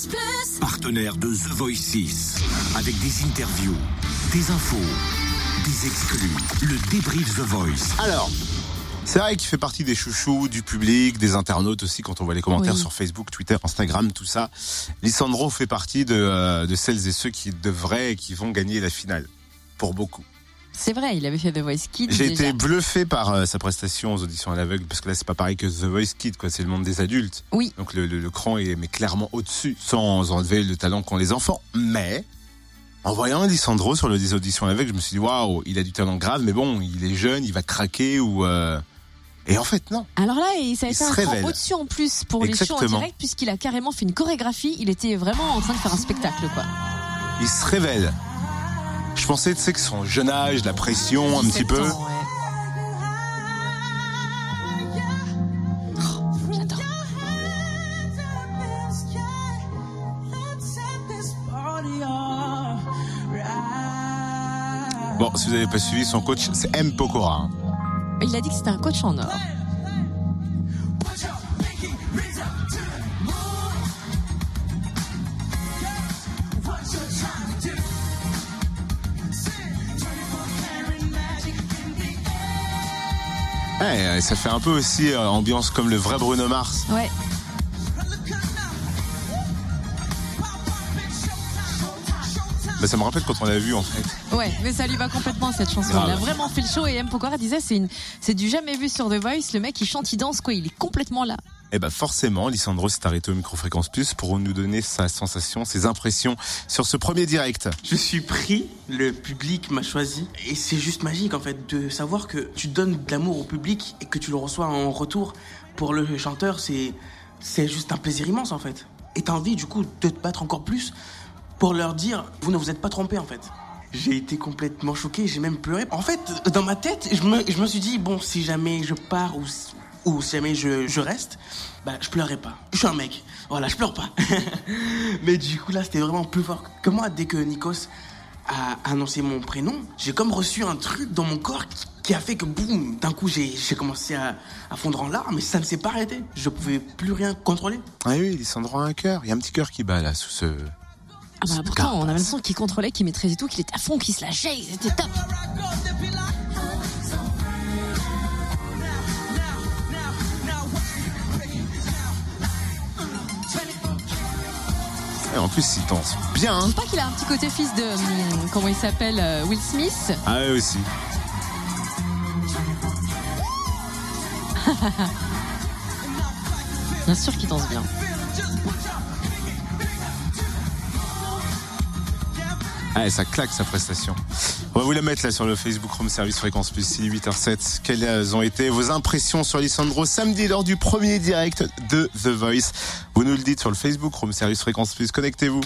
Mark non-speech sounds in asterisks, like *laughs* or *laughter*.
Fréquence Plus. Partenaire de The Voice 6. Avec des interviews, des infos, des exclus. Le débrief The Voice. Alors, c'est vrai qu'il fait partie des chouchous, du public, des internautes aussi, quand on voit les commentaires Oui. sur Facebook, Twitter, Instagram, tout ça. Lissandro fait partie de, euh, de celles et ceux qui devraient et qui vont gagner la finale. Pour beaucoup. C'est vrai, il avait fait The Voice Kids. J'ai déjà. été bluffé par euh, sa prestation aux auditions à l'aveugle, parce que là, c'est pas pareil que The Voice Kid, quoi. C'est le monde des adultes. Oui. Donc le, le, le cran est mais clairement au-dessus, sans enlever le talent qu'ont les enfants. Mais, en voyant Lissandro sur le des auditions à l'aveugle, je me suis dit, waouh, il a du talent grave, mais bon, il est jeune, il va craquer ou, euh, et en fait, non. Alors là, ça a Il été un cran au-dessus en plus pour les shows en Exactement. direct, puisqu'il a carrément fait une chorégraphie. Il était vraiment en train de faire un spectacle, quoi. Il se révèle. Pensais, tu sais, que son jeune âge, la pression, un 17 petit peu. ans, ouais. Oh, J'adore. Bon, si vous n'avez pas suivi son coach, c'est M. Pokora. hein. Il a dit que c'était un coach en or. Ouais, ça fait un peu aussi euh, ambiance comme le vrai Bruno Mars. Ouais. Bah, ça me rappelle quand on l'a vu en fait. Ouais, mais ça lui va complètement cette chanson. Grave. Il a vraiment fait le show et M. Pokora disait c'est une, c'est du jamais vu sur The Voice. Le mec il chante, il danse quoi, il est complètement là. Et bah forcément, Lissandro s'est arrêté au Microfréquence Plus pour nous donner sa sensation, ses impressions sur ce premier direct. Je suis pris, le public m'a choisi. Et c'est juste magique en fait de savoir que tu donnes de l'amour au public et que tu le reçois en retour. Pour le chanteur, c'est, c'est juste un plaisir immense en fait. Et t'as envie du coup de te battre encore plus pour leur dire vous ne vous êtes pas trompé en fait. J'ai été complètement choqué, j'ai même pleuré. En fait, dans ma tête, je me, je me suis dit bon, si jamais je pars ou, ou si jamais je, je reste, bah je pleurerai pas. Je suis un mec, voilà, je pleure pas. *laughs* Mais du coup là, c'était vraiment plus fort que moi dès que Nikos a annoncé mon prénom. J'ai comme reçu un truc dans mon corps qui, qui a fait que boum, d'un coup j'ai j'ai commencé à, à fondre en larmes, mais ça ne s'est pas arrêté. Je pouvais plus rien contrôler. Ah oui, Lissandro a un cœur. Il y a un petit cœur qui bat là sous ce. Ah bah pourtant on avait l'impression qu'il contrôlait, qu'il maîtrisait tout, qu'il était à fond, qu'il se lâchait, c'était top. Et en plus, il danse bien. hein. Je crois qu'il a un petit côté fils de hum, comment il s'appelle euh, Will Smith. Ah oui aussi. *laughs* Bien sûr qu'il danse bien. Ah, et ça claque sa prestation. On va vous la mettre là sur le Facebook Home Service Fréquence Plus 6, 8h07. Quelles ont été vos impressions sur Lissandro samedi lors du premier direct de The Voice? Vous nous le dites sur le Facebook Home Service Fréquence Plus. Connectez-vous.